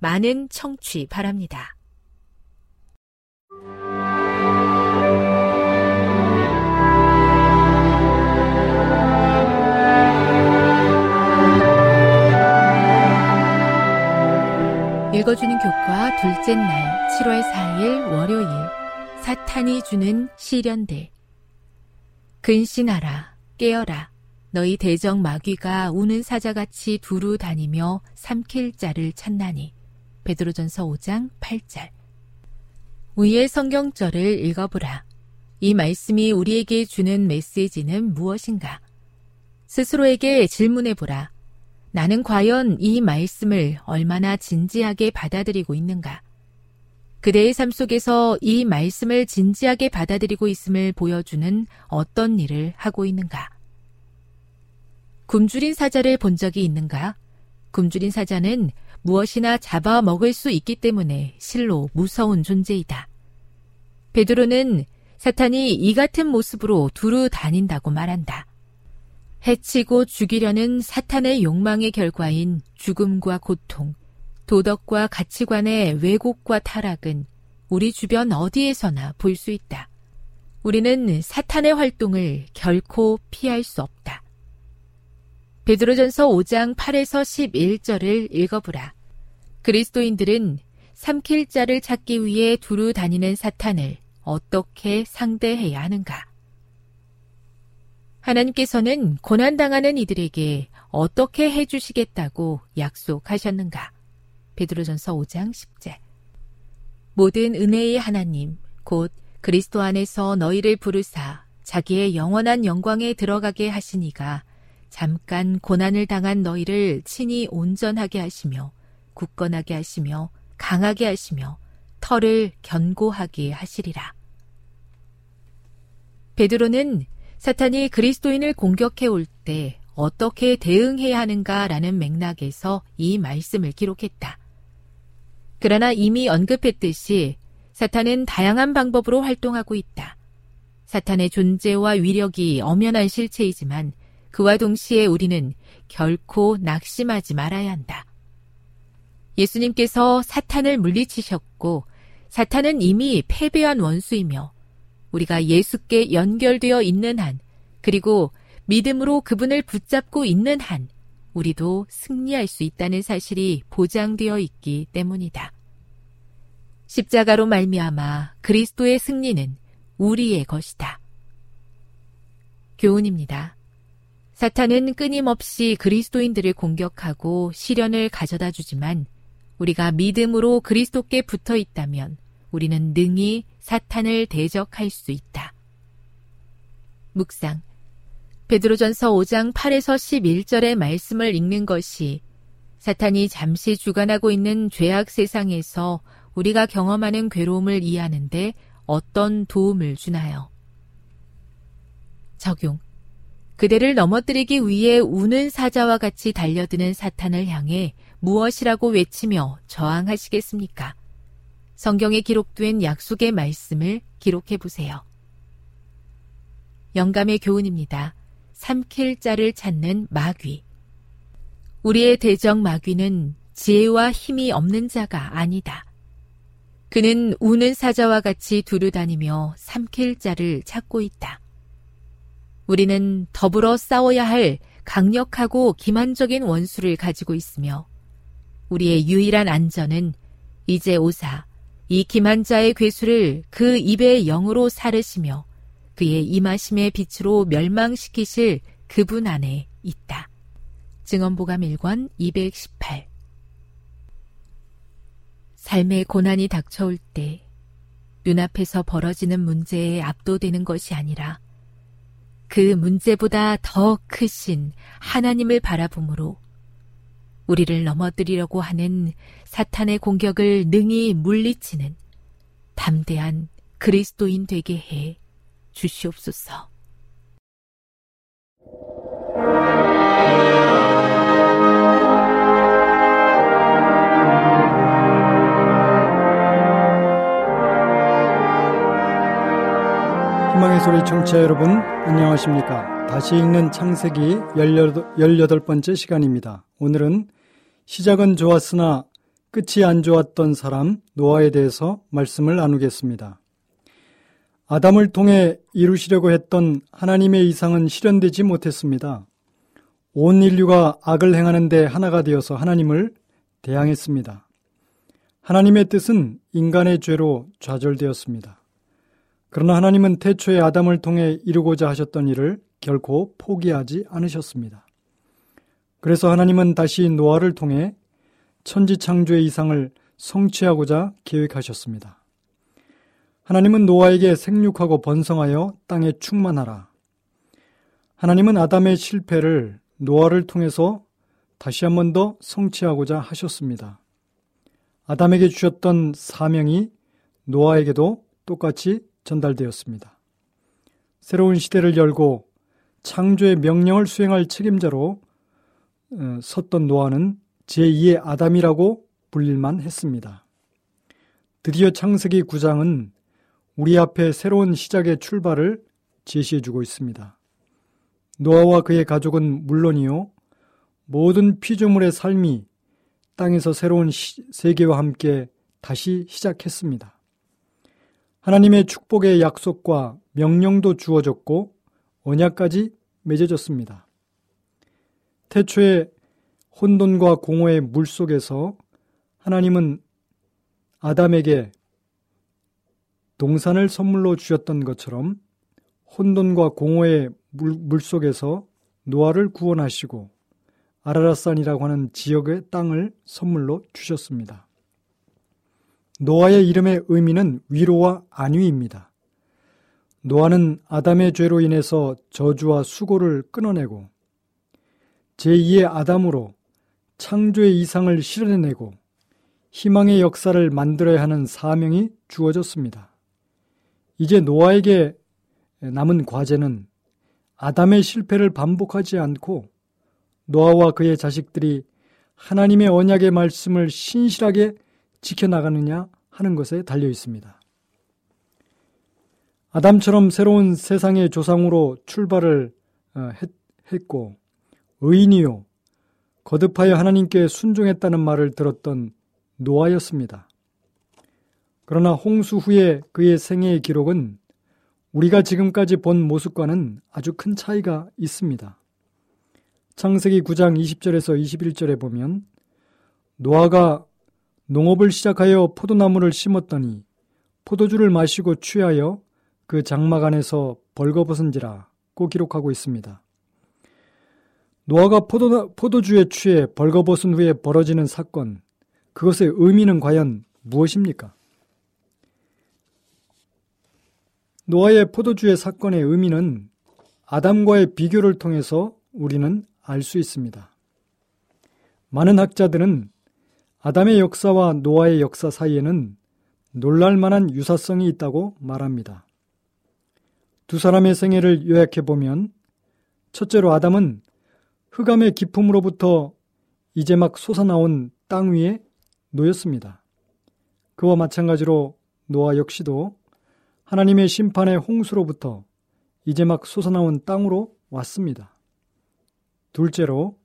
많은 청취 바랍니다. 읽어주는 교과 둘째 날 7월 4일 월요일 사탄이 주는 시련들. 근신하라 깨어라. 너희 대적 마귀가 우는 사자같이 두루 다니며 삼킬 자를 찾나니 베드로전서 5장 8절. 위의 성경절을 읽어보라. 이 말씀이 우리에게 주는 메시지는 무엇인가? 스스로에게 질문해보라. 나는 과연 이 말씀을 얼마나 진지하게 받아들이고 있는가? 그대의 삶 속에서 이 말씀을 진지하게 받아들이고 있음을 보여주는 어떤 일을 하고 있는가? 굶주린 사자를 본 적이 있는가? 굶주린 사자는 무엇이나 잡아 먹을 수 있기 때문에 실로 무서운 존재이다. 베드로는 사탄이 이 같은 모습으로 두루 다닌다고 말한다. 해치고 죽이려는 사탄의 욕망의 결과인 죽음과 고통, 도덕과 가치관의 왜곡과 타락은 우리 주변 어디에서나 볼 수 있다. 우리는 사탄의 활동을 결코 피할 수 없다. 베드로전서 5장 8에서 11절을 읽어보라. 그리스도인들은 삼킬 자를 찾기 위해 두루 다니는 사탄을 어떻게 상대해야 하는가? 하나님께서는 고난당하는 이들에게 어떻게 해주시겠다고 약속하셨는가? 베드로전서 5장 10절. 모든 은혜의 하나님, 곧 그리스도 안에서 너희를 부르사 자기의 영원한 영광에 들어가게 하시니가 잠깐 고난을 당한 너희를 친히 온전하게 하시며 굳건하게 하시며 강하게 하시며 털을 견고하게 하시리라. 베드로는 사탄이 그리스도인을 공격해 올 때 어떻게 대응해야 하는가라는 맥락에서 이 말씀을 기록했다. 그러나 이미 언급했듯이 사탄은 다양한 방법으로 활동하고 있다. 사탄의 존재와 위력이 엄연한 실체이지만 그와 동시에 우리는 결코 낙심하지 말아야 한다. 예수님께서 사탄을 물리치셨고 사탄은 이미 패배한 원수이며 우리가 예수께 연결되어 있는 한 그리고 믿음으로 그분을 붙잡고 있는 한 우리도 승리할 수 있다는 사실이 보장되어 있기 때문이다. 십자가로 말미암아 그리스도의 승리는 우리의 것이다. 교훈입니다. 사탄은 끊임없이 그리스도인들을 공격하고 시련을 가져다 주지만 우리가 믿음으로 그리스도께 붙어 있다면 우리는 능히 사탄을 대적할 수 있다. 묵상. 베드로전서 5장 8에서 11절의 말씀을 읽는 것이 사탄이 잠시 주관하고 있는 죄악 세상에서 우리가 경험하는 괴로움을 이해하는데 어떤 도움을 주나요? 적용. 그대를 넘어뜨리기 위해 우는 사자와 같이 달려드는 사탄을 향해 무엇이라고 외치며 저항하시겠습니까? 성경에 기록된 약속의 말씀을 기록해 보세요. 영감의 교훈입니다. 삼킬 자를 찾는 마귀. 우리의 대적 마귀는 지혜와 힘이 없는 자가 아니다. 그는 우는 사자와 같이 두루 다니며 삼킬 자를 찾고 있다. 우리는 더불어 싸워야 할 강력하고 기만적인 원수를 가지고 있으며 우리의 유일한 안전은 이제 오사 이 기만자의 괴수를 그 입의 영으로 사르시며 그의 임하심의 빛으로 멸망시키실 그분 안에 있다. 증언보감 1권 218 삶의 고난이 닥쳐올 때 눈앞에서 벌어지는 문제에 압도되는 것이 아니라 그 문제보다 더 크신 하나님을 바라보므로 우리를 넘어뜨리려고 하는 사탄의 공격을 능히 물리치는 담대한 그리스도인 되게 해 주시옵소서. 희망의 소리 청취자 여러분, 안녕하십니까. 다시 읽는 창세기 18, 번째 시간입니다. 오늘은 시작은 좋았으나 끝이 안 좋았던 사람 노아에 대해서 말씀을 나누겠습니다. 아담을 통해 이루시려고 했던 하나님의 이상은 실현되지 못했습니다. 온 인류가 악을 행하는데 하나가 되어서 하나님을 대항했습니다. 하나님의 뜻은 인간의 죄로 좌절되었습니다. 그러나 하나님은 태초에 아담을 통해 이루고자 하셨던 일을 결코 포기하지 않으셨습니다. 그래서 하나님은 다시 노아를 통해 천지 창조의 이상을 성취하고자 계획하셨습니다. 하나님은 노아에게 생육하고 번성하여 땅에 충만하라. 하나님은 아담의 실패를 노아를 통해서 다시 한 번 더 성취하고자 하셨습니다. 아담에게 주셨던 사명이 노아에게도 똑같이 전달되었습니다. 새로운 시대를 열고 창조의 명령을 수행할 책임자로 어, 섰던 노아는 제2의 아담이라고 불릴만 했습니다. 드디어 창세기 9장은 우리 앞에 새로운 시작의 출발을 제시해주고 있습니다. 노아와 그의 가족은 물론이요, 모든 피조물의 삶이 땅에서 새로운 세계와 함께 다시 시작했습니다. 하나님의 축복의 약속과 명령도 주어졌고 언약까지 맺어졌습니다. 태초에 혼돈과 공허의 물 속에서 하나님은 아담에게 동산을 선물로 주셨던 것처럼 혼돈과 공허의 물, 물 속에서 노아를 구원하시고 아라라산이라고 하는 지역의 땅을 선물로 주셨습니다. 노아의 이름의 의미는 위로와 안위입니다. 노아는 아담의 죄로 인해서 저주와 수고를 끊어내고 제2의 아담으로 창조의 이상을 실현해내고 희망의 역사를 만들어야 하는 사명이 주어졌습니다. 이제 노아에게 남은 과제는 아담의 실패를 반복하지 않고 노아와 그의 자식들이 하나님의 언약의 말씀을 신실하게 지켜나가느냐 하는 것에 달려 있습니다. 아담처럼 새로운 세상의 조상으로 출발을 어, 했고 의인이요 거듭하여 하나님께 순종했다는 말을 들었던 노아였습니다. 그러나 홍수 후에 그의 생애의 기록은 우리가 지금까지 본 모습과는 아주 큰 차이가 있습니다. 창세기 9장 20절에서 21절에 보면 노아가 농업을 시작하여 포도나무를 심었더니 포도주를 마시고 취하여 그 장막 안에서 벌거벗은지라고 기록하고 있습니다. 노아가 포도, 포도주에 취해 벌거벗은 후에 벌어지는 사건, 그것의 의미는 과연 무엇입니까? 노아의 포도주의 사건의 의미는 아담과의 비교를 통해서 우리는 알 수 있습니다. 많은 학자들은 아담의 역사와 노아의 역사 사이에는 놀랄만한 유사성이 있다고 말합니다. 두 사람의 생애를 요약해 보면 첫째로 아담은 흑암의 기품으로부터 이제 막 솟아나온 땅 위에 놓였습니다. 그와 마찬가지로 노아 역시도 하나님의 심판의 홍수로부터 이제 막 솟아나온 땅으로 왔습니다. 둘째로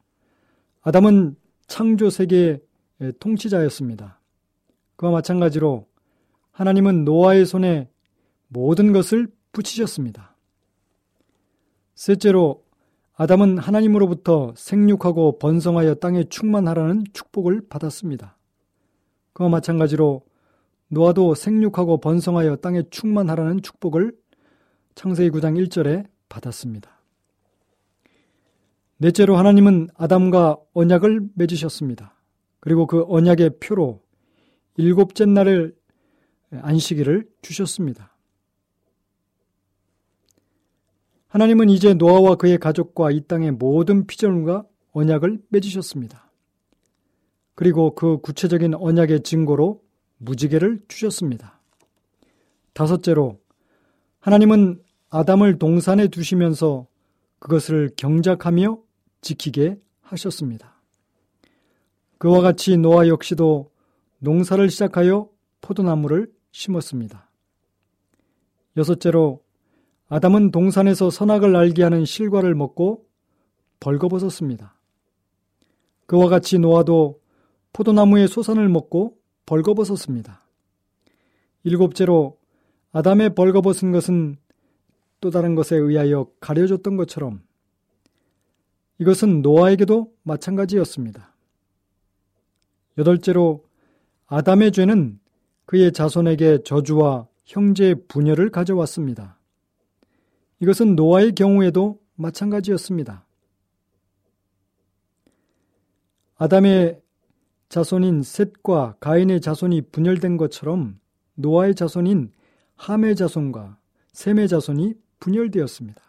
아담은 창조 세계의 통치자였습니다. 그와 마찬가지로 하나님은 노아의 손에 모든 것을 붙이셨습니다. 셋째로 아담은 하나님으로부터 생육하고 번성하여 땅에 충만하라는 축복을 받았습니다. 그와 마찬가지로 노아도 생육하고 번성하여 땅에 충만하라는 축복을 창세기 9장 1절에 받았습니다. 넷째로 하나님은 아담과 언약을 맺으셨습니다. 그리고 그 언약의 표로 일곱째 날을 안식일을 주셨습니다. 하나님은 이제 노아와 그의 가족과 이 땅의 모든 피조물과 언약을 맺으셨습니다. 그리고 그 구체적인 언약의 증거로 무지개를 주셨습니다. 다섯째로 하나님은 아담을 동산에 두시면서 그것을 경작하며 지키게 하셨습니다. 그와 같이 노아 역시도 농사를 시작하여 포도나무를 심었습니다. 여섯째로 아담은 동산에서 선악을 알게 하는 실과를 먹고 벌거벗었습니다. 그와 같이 노아도 포도나무의 소산을 먹고 벌거벗었습니다. 일곱째로 아담의 벌거벗은 것은 또 다른 것에 의하여 가려졌던 것처럼 이것은 노아에게도 마찬가지였습니다. 여덟째로 아담의 죄는 그의 자손에게 저주와 형제의 분열을 가져왔습니다. 이것은 노아의 경우에도 마찬가지였습니다. 아담의 자손인 셋과 가인의 자손이 분열된 것처럼 노아의 자손인 함의 자손과 셈의 자손이 분열되었습니다.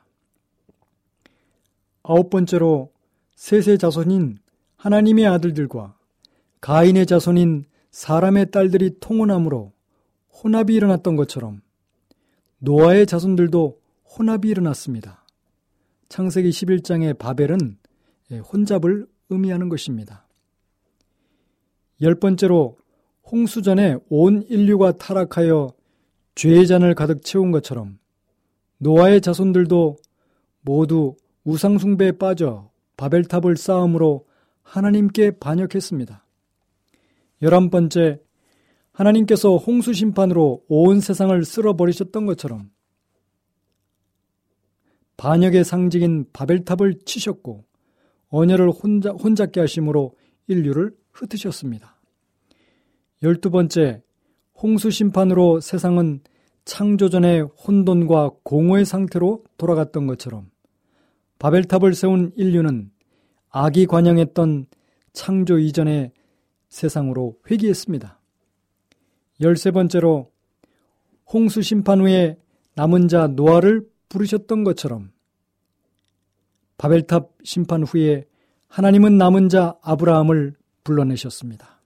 아홉 번째로 셋의 자손인 하나님의 아들들과 가인의 자손인 사람의 딸들이 통혼함으로 혼합이 일어났던 것처럼 노아의 자손들도 혼합이 일어났습니다. 창세기 11장의 바벨은 혼잡을 의미하는 것입니다. 열 번째로 홍수전에 온 인류가 타락하여 죄의 잔을 가득 채운 것처럼 노아의 자손들도 모두 우상숭배에 빠져 바벨탑을 쌓음으로 하나님께 반역했습니다. 열한 번째, 하나님께서 홍수 심판으로 온 세상을 쓸어버리셨던 것처럼 반역의 상징인 바벨탑을 치셨고 언어를 혼자, 혼잡게 하심으로 인류를 흩으셨습니다. 열두 번째, 홍수 심판으로 세상은 창조전의 혼돈과 공허의 상태로 돌아갔던 것처럼 바벨탑을 세운 인류는 악이 관영했던 창조 이전의 세상으로 회귀했습니다. 열세 번째로 홍수 심판 후에 남은 자 노아를 부르셨던 것처럼 바벨탑 심판 후에 하나님은 남은 자 아브라함을 불러내셨습니다.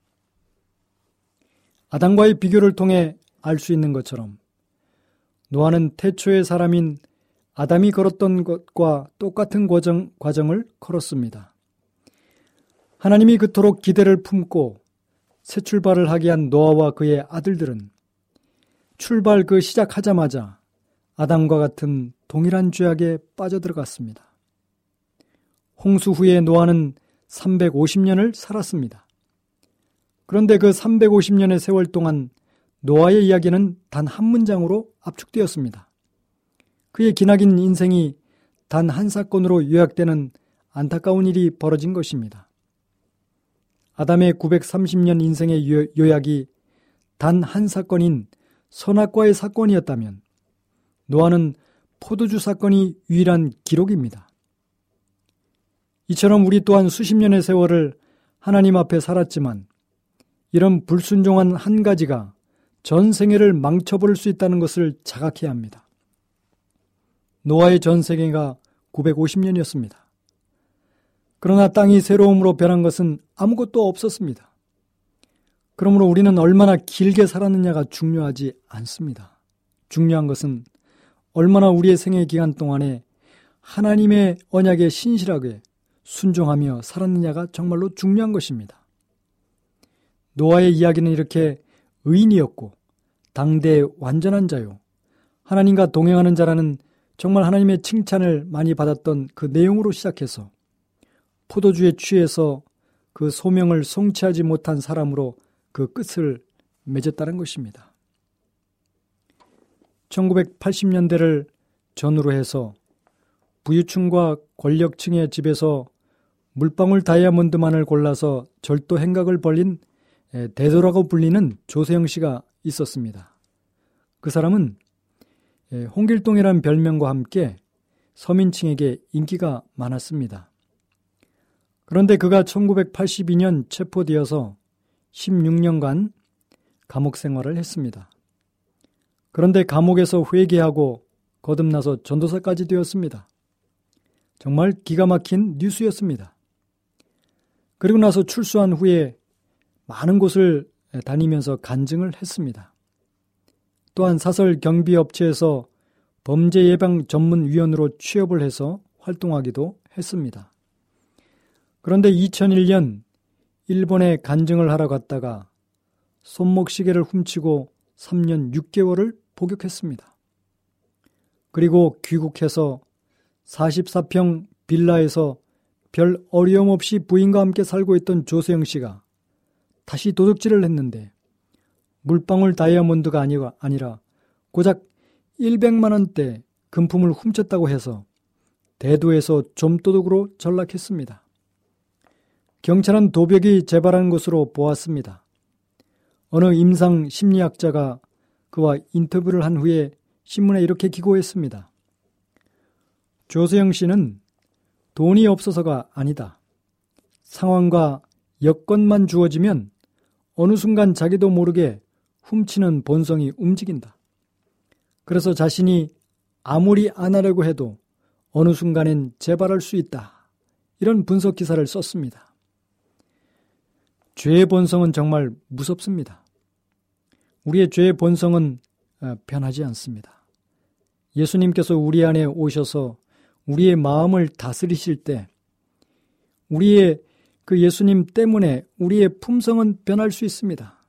아담과의 비교를 통해 알 수 있는 것처럼 노아는 태초의 사람인 아담이 걸었던 것과 똑같은 과정, 과정을 걸었습니다. 하나님이 그토록 기대를 품고 새 출발을 하게 한 노아와 그의 아들들은 출발 그 시작하자마자 아담과 같은 동일한 죄악에 빠져들어갔습니다. 홍수 후에 노아는 350년을 살았습니다. 그런데 그 350년의 세월 동안 노아의 이야기는 단 한 문장으로 압축되었습니다. 그의 기나긴 인생이 단 한 사건으로 요약되는 안타까운 일이 벌어진 것입니다. 아담의 930년 인생의 요약이 단 한 사건인 선악과의 사건이었다면 노아는 포도주 사건이 유일한 기록입니다. 이처럼 우리 또한 수십 년의 세월을 하나님 앞에 살았지만 이런 불순종한 한 가지가 전 생애를 망쳐버릴 수 있다는 것을 자각해야 합니다. 노아의 전 세계가 950년이었습니다. 그러나 땅이 새로움으로 변한 것은 아무것도 없었습니다. 그러므로 우리는 얼마나 길게 살았느냐가 중요하지 않습니다. 중요한 것은 얼마나 우리의 생애 기간 동안에 하나님의 언약에 신실하게 순종하며 살았느냐가 정말로 중요한 것입니다. 노아의 이야기는 이렇게 의인이었고 당대의 완전한 자요. 하나님과 동행하는 자라는 정말 하나님의 칭찬을 많이 받았던 그 내용으로 시작해서 포도주에 취해서 그 소명을 성취하지 못한 사람으로 그 끝을 맺었다는 것입니다. 1980년대를 전후로 해서 부유층과 권력층의 집에서 물방울 다이아몬드만을 골라서 절도 행각을 벌린 대도라고 불리는 조세영 씨가 있었습니다. 그 사람은 홍길동이라는 별명과 함께 서민층에게 인기가 많았습니다. 그런데 그가 1982년 체포되어서 16년간 감옥 생활을 했습니다. 그런데 감옥에서 회개하고 거듭나서 전도사까지 되었습니다. 정말 기가 막힌 뉴스였습니다. 그리고 나서 출소한 후에 많은 곳을 다니면서 간증을 했습니다. 또한 사설 경비 업체에서 범죄 예방 전문 위원으로 취업을 해서 활동하기도 했습니다. 그런데 2001년 일본에 간증을 하러 갔다가 손목시계를 훔치고 3년 6개월을 복역했습니다. 그리고 귀국해서 44평 빌라에서 별 어려움 없이 부인과 함께 살고 있던 조세영 씨가 다시 도둑질을 했는데 물방울 다이아몬드가 아니라, 고작 100만 원대 금품을 훔쳤다고 해서 대도에서 좀도둑으로 전락했습니다. 경찰은 도벽이 재발한 것으로 보았습니다. 어느 임상 심리학자가 그와 인터뷰를 한 후에 신문에 이렇게 기고했습니다. 조세영 씨는 돈이 없어서가 아니다. 상황과 여건만 주어지면 어느 순간 자기도 모르게 훔치는 본성이 움직인다. 그래서 자신이 아무리 안 하려고 해도 어느 순간엔 재발할 수 있다. 이런 분석 기사를 썼습니다. 죄의 본성은 정말 무섭습니다. 우리의 죄의 본성은 어, 변하지 않습니다. 예수님께서 우리 안에 오셔서 우리의 마음을 다스리실 때 우리의 그 예수님 때문에 우리의 품성은 변할 수 있습니다.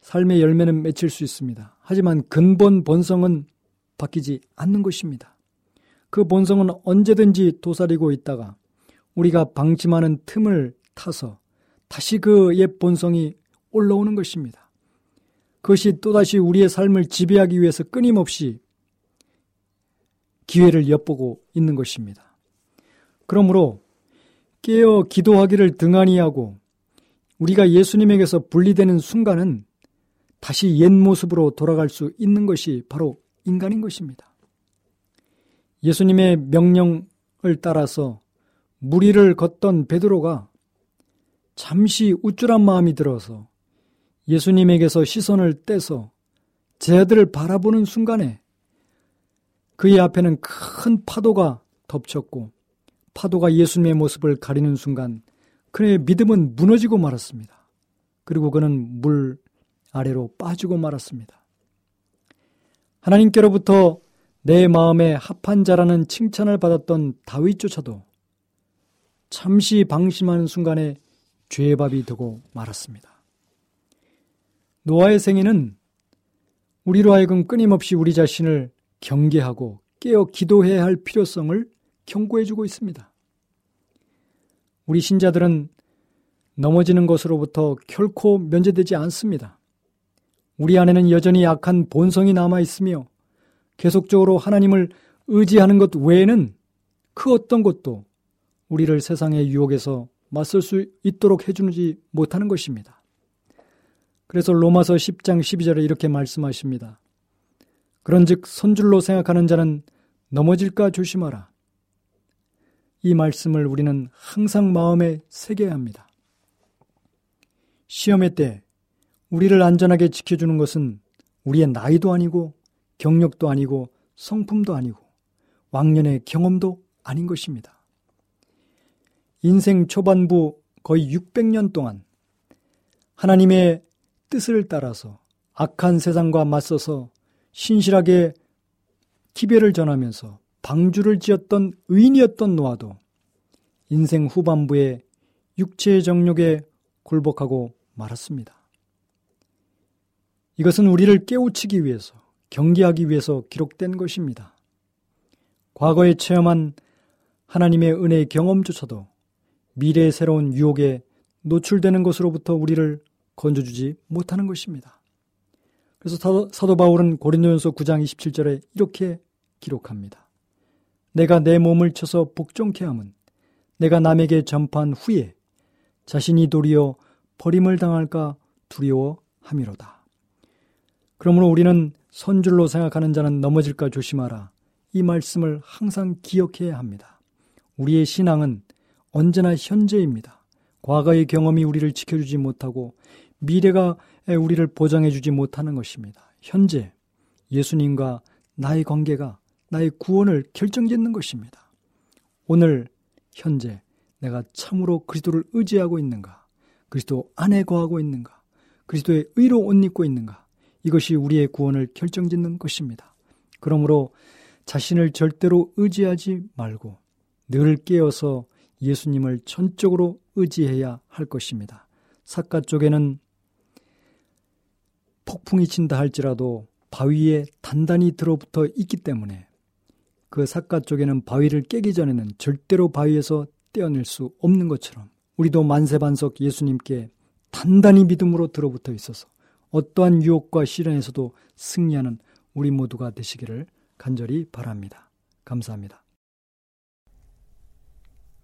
삶의 열매는 맺힐 수 있습니다. 하지만 근본 본성은 바뀌지 않는 것입니다. 그 본성은 언제든지 도사리고 있다가 우리가 방심하는 틈을 타서 다시 그옛 본성이 올라오는 것입니다. 그것이 또다시 우리의 삶을 지배하기 위해서 끊임없이 기회를 엿보고 있는 것입니다. 그러므로 깨어 기도하기를 등한히 하고 우리가 예수님에게서 분리되는 순간은 다시 옛 모습으로 돌아갈 수 있는 것이 바로 인간인 것입니다. 예수님의 명령을 따라서 무리를 걷던 베드로가 잠시 우쭐한 마음이 들어서 예수님에게서 시선을 떼서 제자들을 바라보는 순간에 그의 앞에는 큰 파도가 덮쳤고 파도가 예수님의 모습을 가리는 순간 그의 믿음은 무너지고 말았습니다. 그리고 그는 물 아래로 빠지고 말았습니다. 하나님께로부터 내 마음에 합한 자라는 칭찬을 받았던 다윗조차도 잠시 방심하는 순간에 죄의 밥이 되고 말았습니다. 노아의 생애는 우리로 하여금 끊임없이 우리 자신을 경계하고 깨어 기도해야 할 필요성을 경고해주고 있습니다. 우리 신자들은 넘어지는 것으로부터 결코 면제되지 않습니다. 우리 안에는 여전히 약한 본성이 남아 있으며 계속적으로 하나님을 의지하는 것 외에는 그 어떤 것도 우리를 세상의 유혹에서 맞설 수 있도록 해주지 못하는 것입니다. 그래서 로마서 10장 12절에 이렇게 말씀하십니다. 그런즉 선줄로 생각하는 자는 넘어질까 조심하라. 이 말씀을 우리는 항상 마음에 새겨야 합니다. 시험의 때 우리를 안전하게 지켜주는 것은 우리의 나이도 아니고 경력도 아니고 성품도 아니고 왕년의 경험도 아닌 것입니다. 인생 초반부 거의 600년 동안 하나님의 뜻을 따라서 악한 세상과 맞서서 신실하게 기별을 전하면서 방주를 지었던 의인이었던 노아도 인생 후반부에 육체의 정욕에 굴복하고 말았습니다. 이것은 우리를 깨우치기 위해서, 경계하기 위해서 기록된 것입니다. 과거에 체험한 하나님의 은혜의 경험조차도 미래의 새로운 유혹에 노출되는 것으로부터 우리를 건져주지 못하는 것입니다. 그래서 사도, 사도 바울은 고린도전서 9장 27절에 이렇게 기록합니다. 내가 내 몸을 쳐서 복종케 함은 내가 남에게 전파한 후에 자신이 도리어 버림을 당할까 두려워함이로다. 그러므로 우리는 선줄로 생각하는 자는 넘어질까 조심하라. 이 말씀을 항상 기억해야 합니다. 우리의 신앙은 언제나 현재입니다. 과거의 경험이 우리를 지켜주지 못하고 미래가 우리를 보장해주지 못하는 것입니다. 현재 예수님과 나의 관계가 나의 구원을 결정짓는 것입니다. 오늘 현재 내가 참으로 그리스도를 의지하고 있는가? 그리스도 안에 거하고 있는가? 그리스도의 의로 옷 입고 있는가? 이것이 우리의 구원을 결정짓는 것입니다. 그러므로 자신을 절대로 의지하지 말고 늘 깨어서 예수님을 전적으로 의지해야 할 것입니다. 사가 쪽에는 폭풍이 친다 할지라도 바위에 단단히 들어붙어 있기 때문에 그 사가 쪽에는 바위를 깨기 전에는 절대로 바위에서 떼어낼 수 없는 것처럼 우리도 만세반석 예수님께 단단히 믿음으로 들어붙어 있어서 어떠한 유혹과 시련에서도 승리하는 우리 모두가 되시기를 간절히 바랍니다. 감사합니다.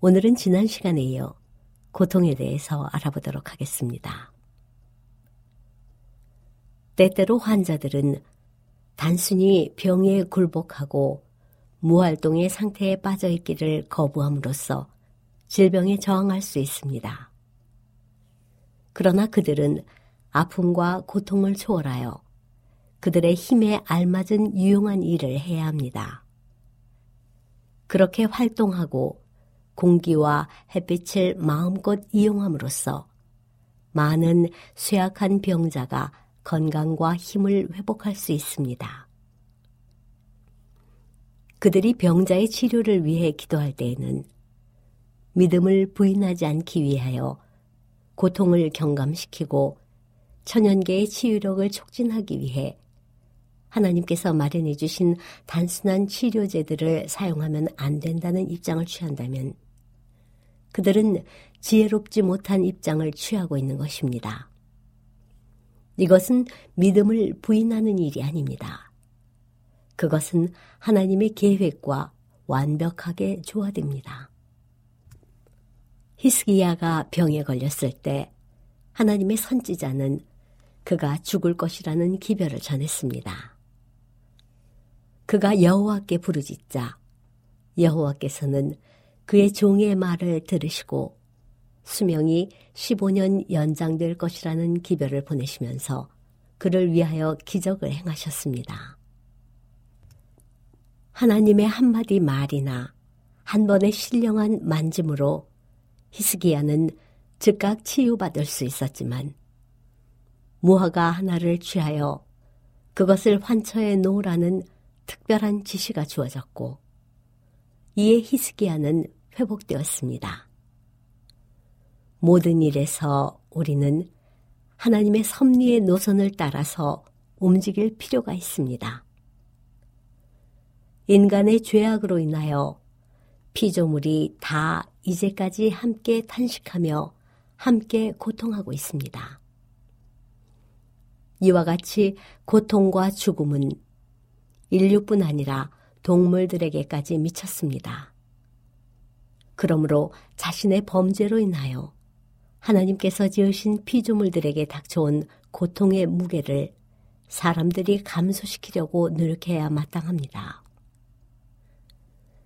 오늘은 지난 시간에 이어 고통에 대해서 알아보도록 하겠습니다. 때때로 환자들은 단순히 병에 굴복하고 무활동의 상태에 빠져 있기를 거부함으로써 질병에 저항할 수 있습니다. 그러나 그들은 아픔과 고통을 초월하여 그들의 힘에 알맞은 유용한 일을 해야 합니다. 그렇게 활동하고 공기와 햇빛을 마음껏 이용함으로써 많은 쇠약한 병자가 건강과 힘을 회복할 수 있습니다. 그들이 병자의 치료를 위해 기도할 때에는 믿음을 부인하지 않기 위하여 고통을 경감시키고 천연계의 치유력을 촉진하기 위해 하나님께서 마련해 주신 단순한 치료제들을 사용하면 안 된다는 입장을 취한다면 그들은 지혜롭지 못한 입장을 취하고 있는 것입니다. 이것은 믿음을 부인하는 일이 아닙니다. 그것은 하나님의 계획과 완벽하게 조화됩니다. 히스기야가 병에 걸렸을 때 하나님의 선지자는 그가 죽을 것이라는 기별을 전했습니다. 그가 여호와께 부르짖자 여호와께서는 그의 종의 말을 들으시고 수명이 15년 연장될 것이라는 기별을 보내시면서 그를 위하여 기적을 행하셨습니다. 하나님의 한마디 말이나 한 번의 신령한 만짐으로 히스기야는 즉각 치유받을 수 있었지만 무화과 하나를 취하여 그것을 환처에 놓으라는 특별한 지시가 주어졌고 이에 히스기야는 회복되었습니다. 모든 일에서 우리는 하나님의 섭리의 노선을 따라서 움직일 필요가 있습니다. 인간의 죄악으로 인하여 피조물이 다 이제까지 함께 탄식하며 함께 고통하고 있습니다. 이와 같이 고통과 죽음은 인류뿐 아니라 동물들에게까지 미쳤습니다. 그러므로 자신의 범죄로 인하여 하나님께서 지으신 피조물들에게 닥쳐온 고통의 무게를 사람들이 감소시키려고 노력해야 마땅합니다.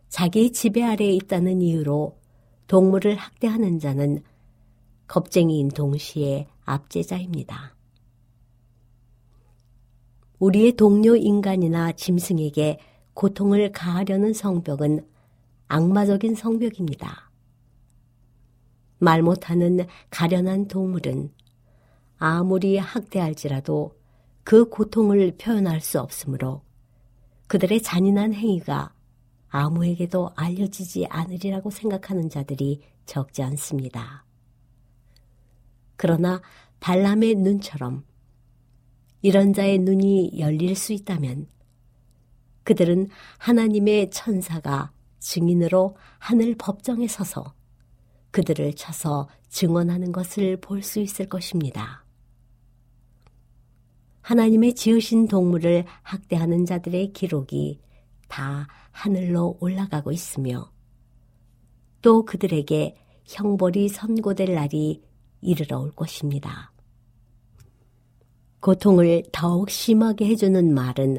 자기 지배 아래에 있다는 이유로 동물을 학대하는 자는 겁쟁이인 동시에 압제자입니다. 우리의 동료 인간이나 짐승에게 고통을 가하려는 성벽은 악마적인 성벽입니다. 말 못하는 가련한 동물은 아무리 학대할지라도 그 고통을 표현할 수 없으므로 그들의 잔인한 행위가 아무에게도 알려지지 않으리라고 생각하는 자들이 적지 않습니다. 그러나 발람의 눈처럼 이런 자의 눈이 열릴 수 있다면 그들은 하나님의 천사가 증인으로 하늘 법정에 서서 그들을 쳐서 증언하는 것을 볼 수 있을 것입니다. 하나님의 지으신 동물을 학대하는 자들의 기록이 다 하늘로 올라가고 있으며 또 그들에게 형벌이 선고될 날이 이르러 올 것입니다. 고통을 더욱 심하게 해주는 말은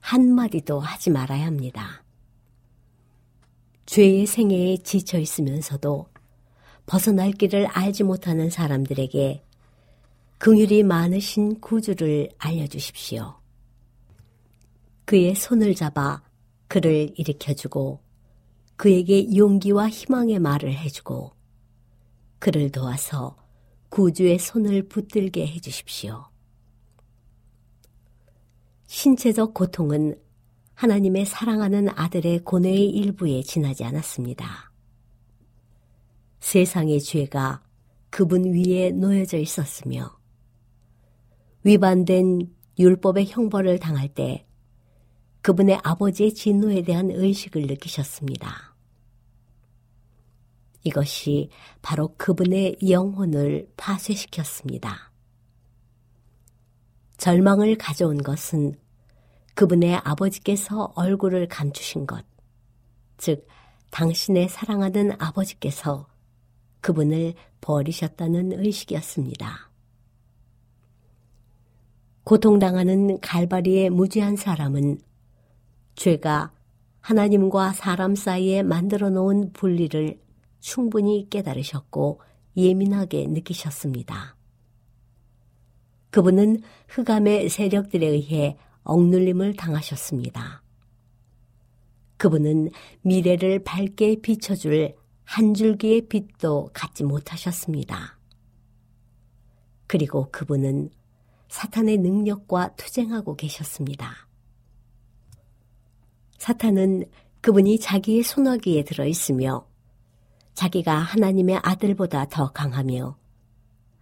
한마디도 하지 말아야 합니다. 죄의 생애에 지쳐 있으면서도 벗어날 길을 알지 못하는 사람들에게 긍휼이 많으신 구주를 알려주십시오. 그의 손을 잡아 그를 일으켜주고 그에게 용기와 희망의 말을 해주고 그를 도와서 구주의 손을 붙들게 해주십시오. 신체적 고통은 하나님의 사랑하는 아들의 고뇌의 일부에 지나지 않았습니다. 세상의 죄가 그분 위에 놓여져 있었으며 위반된 율법의 형벌을 당할 때 그분의 아버지의 진노에 대한 의식을 느끼셨습니다. 이것이 바로 그분의 영혼을 파쇄시켰습니다. 절망을 가져온 것은 그분의 아버지께서 얼굴을 감추신 것, 즉, 당신의 사랑하는 아버지께서 그분을 버리셨다는 의식이었습니다. 고통당하는 갈바리의 무지한 사람은 죄가 하나님과 사람 사이에 만들어 놓은 분리를 충분히 깨달으셨고 예민하게 느끼셨습니다. 그분은 흑암의 세력들에 의해 억눌림을 당하셨습니다. 그분은 미래를 밝게 비춰줄 한 줄기의 빛도 갖지 못하셨습니다. 그리고 그분은 사탄의 능력과 투쟁하고 계셨습니다. 사탄은 그분이 자기의 손아귀에 들어 있으며 자기가 하나님의 아들보다 더 강하며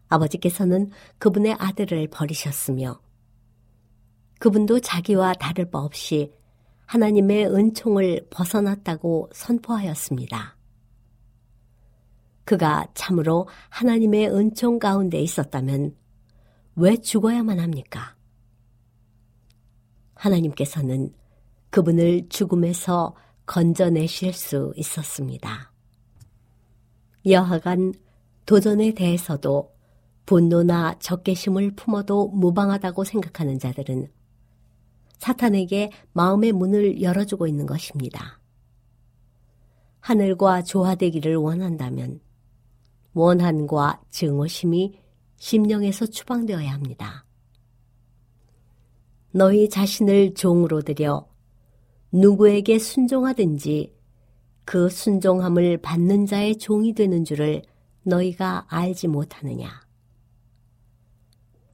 아버지께서는 그분의 아들을 버리셨으며 그분도 자기와 다를 바 없이 하나님의 은총을 벗어났다고 선포하였습니다. 그가 참으로 하나님의 은총 가운데 있었다면 왜 죽어야만 합니까? 하나님께서는 그분을 죽음에서 건져내실 수 있었습니다. 여하간 도전에 대해서도 분노나 적개심을 품어도 무방하다고 생각하는 자들은 사탄에게 마음의 문을 열어주고 있는 것입니다. 하늘과 조화되기를 원한다면 원한과 증오심이 심령에서 추방되어야 합니다. 너희 자신을 종으로 들여 누구에게 순종하든지 그 순종함을 받는 자의 종이 되는 줄을 너희가 알지 못하느냐.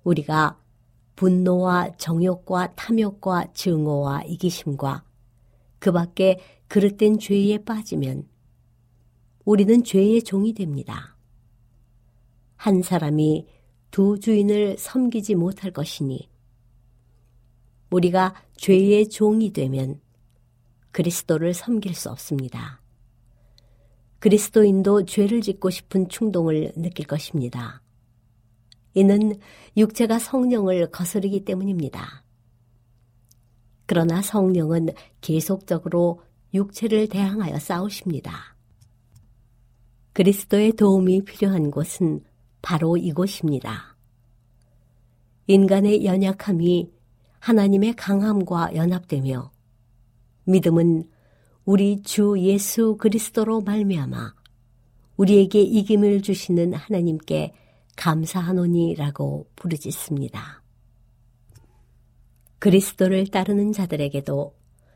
우리가 분노와 정욕과 탐욕과 증오와 이기심과 그 밖에 그릇된 죄에 빠지면 우리는 죄의 종이 됩니다. 한 사람이 두 주인을 섬기지 못할 것이니 우리가 죄의 종이 되면 그리스도를 섬길 수 없습니다. 그리스도인도 죄를 짓고 싶은 충동을 느낄 것입니다. 이는 육체가 성령을 거스르기 때문입니다. 그러나 성령은 계속적으로 육체를 대항하여 싸우십니다. 그리스도의 도움이 필요한 곳은 바로 이곳입니다. 인간의 연약함이 하나님의 강함과 연합되며 믿음은 우리 주 예수 그리스도로 말미암아 우리에게 이김을 주시는 하나님께 감사하노니라고 부르짖습니다. 그리스도를 따르는 자들에게도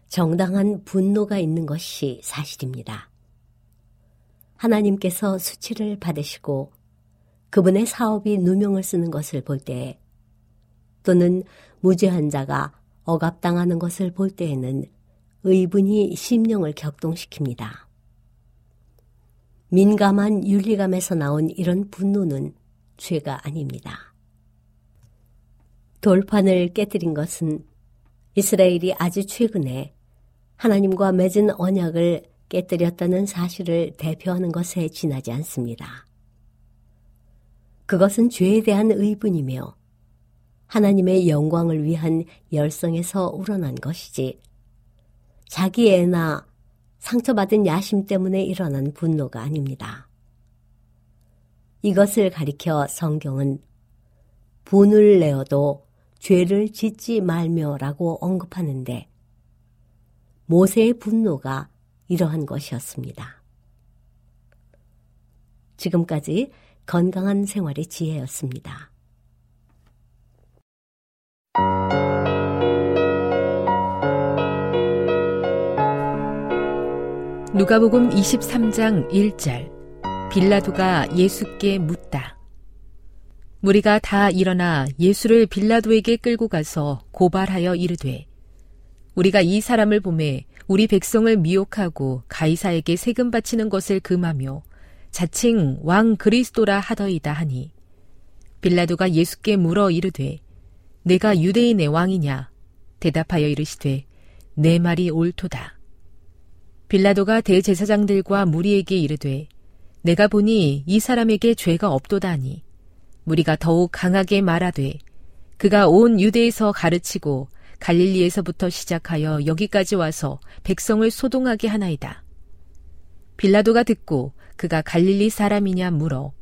정당한 분노가 있는 것이 사실입니다. 하나님께서 수치를 받으시고 그분의 사업이 누명을 쓰는 것을 볼 때, 또는 무죄한 자가 억압당하는 것을 볼 때에는 의분이 심령을 격동시킵니다. 민감한 윤리감에서 나온 이런 분노는 죄가 아닙니다. 돌판을 깨뜨린 것은 이스라엘이 아주 최근에 하나님과 맺은 언약을 깨뜨렸다는 사실을 대표하는 것에 지나지 않습니다. 그것은 죄에 대한 의분이며 하나님의 영광을 위한 열성에서 우러난 것이지 자기 애나 상처받은 야심 때문에 일어난 분노가 아닙니다. 이것을 가리켜 성경은 분을 내어도 죄를 짓지 말며라고 언급하는데 모세의 분노가 이러한 것이었습니다. 지금까지 건강한 생활의 지혜였습니다. 누가복음 23장 1절 빌라도가 예수께 묻다. 무리가 다 일어나 예수를 빌라도에게 끌고 가서 고발하여 이르되 우리가 이 사람을 보매 우리 백성을 미혹하고 가이사에게 세금 바치는 것을 금하며 자칭 왕 그리스도라 하더이다 하니 빌라도가 예수께 물어 이르되 내가 유대인의 왕이냐 대답하여 이르시되 내 말이 옳도다 빌라도가 대제사장들과 무리에게 이르되 내가 보니 이 사람에게 죄가 없도다니 무리가 더욱 강하게 말하되 그가 온 유대에서 가르치고 갈릴리에서부터 시작하여 여기까지 와서 백성을 소동하게 하나이다. 빌라도가 듣고 그가 갈릴리 사람이냐 물어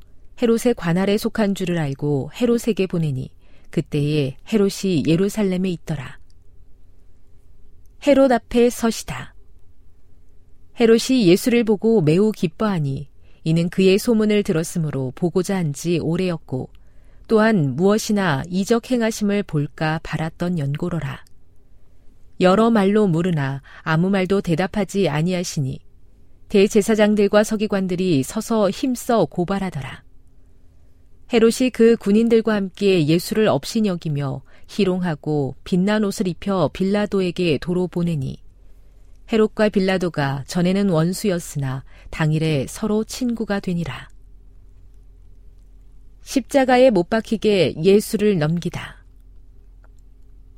헤롯의 관할에 속한 줄을 알고 헤롯에게 보내니 그때에 헤롯이 예루살렘에 있더라. 헤롯 앞에 서시다. 헤롯이 예수를 보고 매우 기뻐하니 이는 그의 소문을 들었으므로 보고자 한 지 오래였고 또한 무엇이나 이적 행하심을 볼까 바랐던 연고로라. 여러 말로 물으나 아무 말도 대답하지 아니하시니 대제사장들과 서기관들이 서서 힘써 고발하더라. 헤롯이 그 군인들과 함께 예수를 없인 여기며 희롱하고 빛난 옷을 입혀 빌라도에게 도로 보내니 헤롯과 빌라도가 전에는 원수였으나 당일에 서로 친구가 되니라. 십자가에 못 박히게 예수를 넘기다.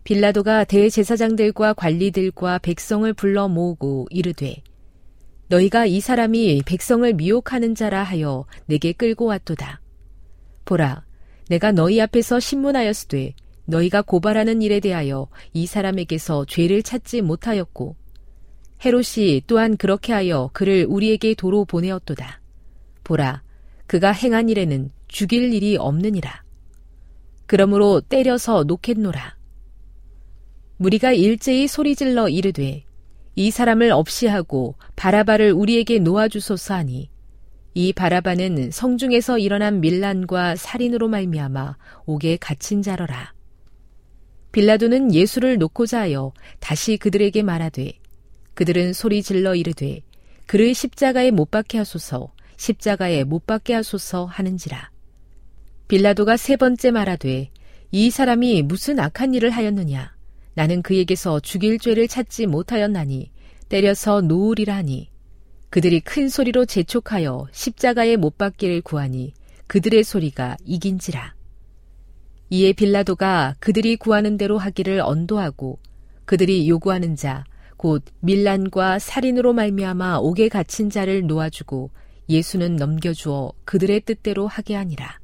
빌라도가 대제사장들과 관리들과 백성을 불러 모으고 이르되 너희가 이 사람이 백성을 미혹하는 자라 하여 내게 끌고 왔도다. 보라, 내가 너희 앞에서 신문하였으되 너희가 고발하는 일에 대하여 이 사람에게서 죄를 찾지 못하였고 헤롯이 또한 그렇게 하여 그를 우리에게 도로 보내었도다. 보라, 그가 행한 일에는 죽일 일이 없느니라. 그러므로 때려서 놓겠노라. 무리가 일제히 소리질러 이르되 이 사람을 없이 하고 바라바를 우리에게 놓아주소서 하니 이 바라바는 성중에서 일어난 밀란과 살인으로 말미암아 옥에 갇힌 자러라. 빌라도는 예수를 놓고자 하여 다시 그들에게 말하되 그들은 소리 질러 이르되 그를 십자가에 못 박게 하소서 십자가에 못 박게 하소서 하는지라. 빌라도가 세 번째 말하되 이 사람이 무슨 악한 일을 하였느냐 나는 그에게서 죽일 죄를 찾지 못하였나니 때려서 놓으리라 하니 그들이 큰 소리로 재촉하여 십자가에 못 박기를 구하니 그들의 소리가 이긴지라. 이에 빌라도가 그들이 구하는 대로 하기를 언도하고 그들이 요구하는 자 곧 밀란과 살인으로 말미암아 옥에 갇힌 자를 놓아주고 예수는 넘겨주어 그들의 뜻대로 하게 하니라.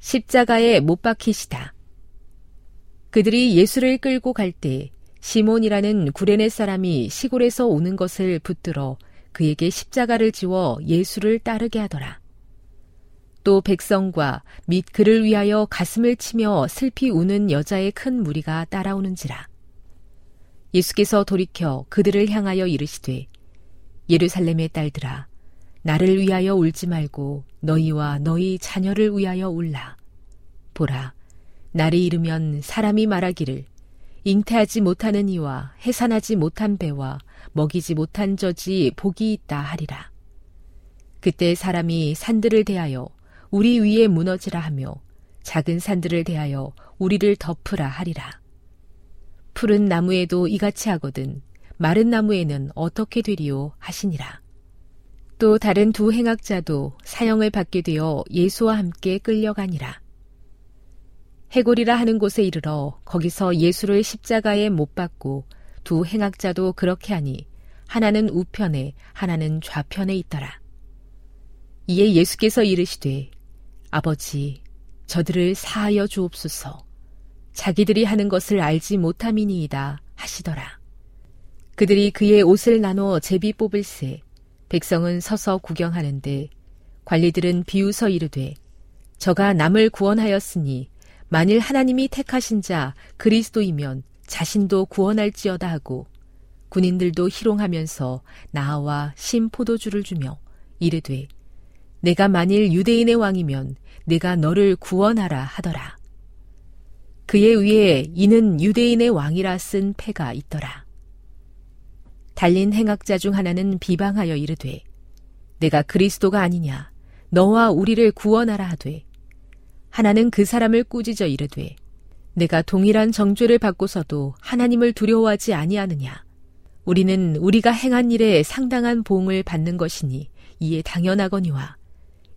십자가에 못 박히시다. 그들이 예수를 끌고 갈 때 시몬이라는 구레네 사람이 시골에서 오는 것을 붙들어 그에게 십자가를 지워 예수를 따르게 하더라. 또 백성과 및 그를 위하여 가슴을 치며 슬피 우는 여자의 큰 무리가 따라오는지라. 예수께서 돌이켜 그들을 향하여 이르시되 예루살렘의 딸들아 나를 위하여 울지 말고 너희와 너희 자녀를 위하여 울라. 보라 날이 이르면 사람이 말하기를 잉태하지 못하는 이와 해산하지 못한 배와 먹이지 못한 젖이 복이 있다 하리라. 그때 사람이 산들을 대하여 우리 위에 무너지라 하며 작은 산들을 대하여 우리를 덮으라 하리라. 푸른 나무에도 이같이 하거든 마른 나무에는 어떻게 되리요 하시니라. 또 다른 두 행악자도 사형을 받게 되어 예수와 함께 끌려가니라. 해골이라 하는 곳에 이르러 거기서 예수를 십자가에 못 박고 두 행악자도 그렇게 하니 하나는 우편에 하나는 좌편에 있더라. 이에 예수께서 이르시되 아버지, 저들을 사하여 주옵소서. 자기들이 하는 것을 알지 못함이니이다 하시더라. 그들이 그의 옷을 나눠 제비 뽑을새 백성은 서서 구경하는데 관리들은 비웃어 이르되 저가 남을 구원하였으니 만일 하나님이 택하신 자 그리스도이면 자신도 구원할지어다 하고 군인들도 희롱하면서 나와 신 포도주를 주며 이르되 내가 만일 유대인의 왕이면 내가 너를 구원하라 하더라. 그의 위에 이는 유대인의 왕이라 쓴 패가 있더라. 달린 행악자 중 하나는 비방하여 이르되 내가 그리스도가 아니냐 너와 우리를 구원하라 하되 하나는 그 사람을 꾸짖어 이르되 내가 동일한 정죄를 받고서도 하나님을 두려워하지 아니하느냐 우리는 우리가 행한 일에 상당한 보응을 받는 것이니 이에 당연하거니와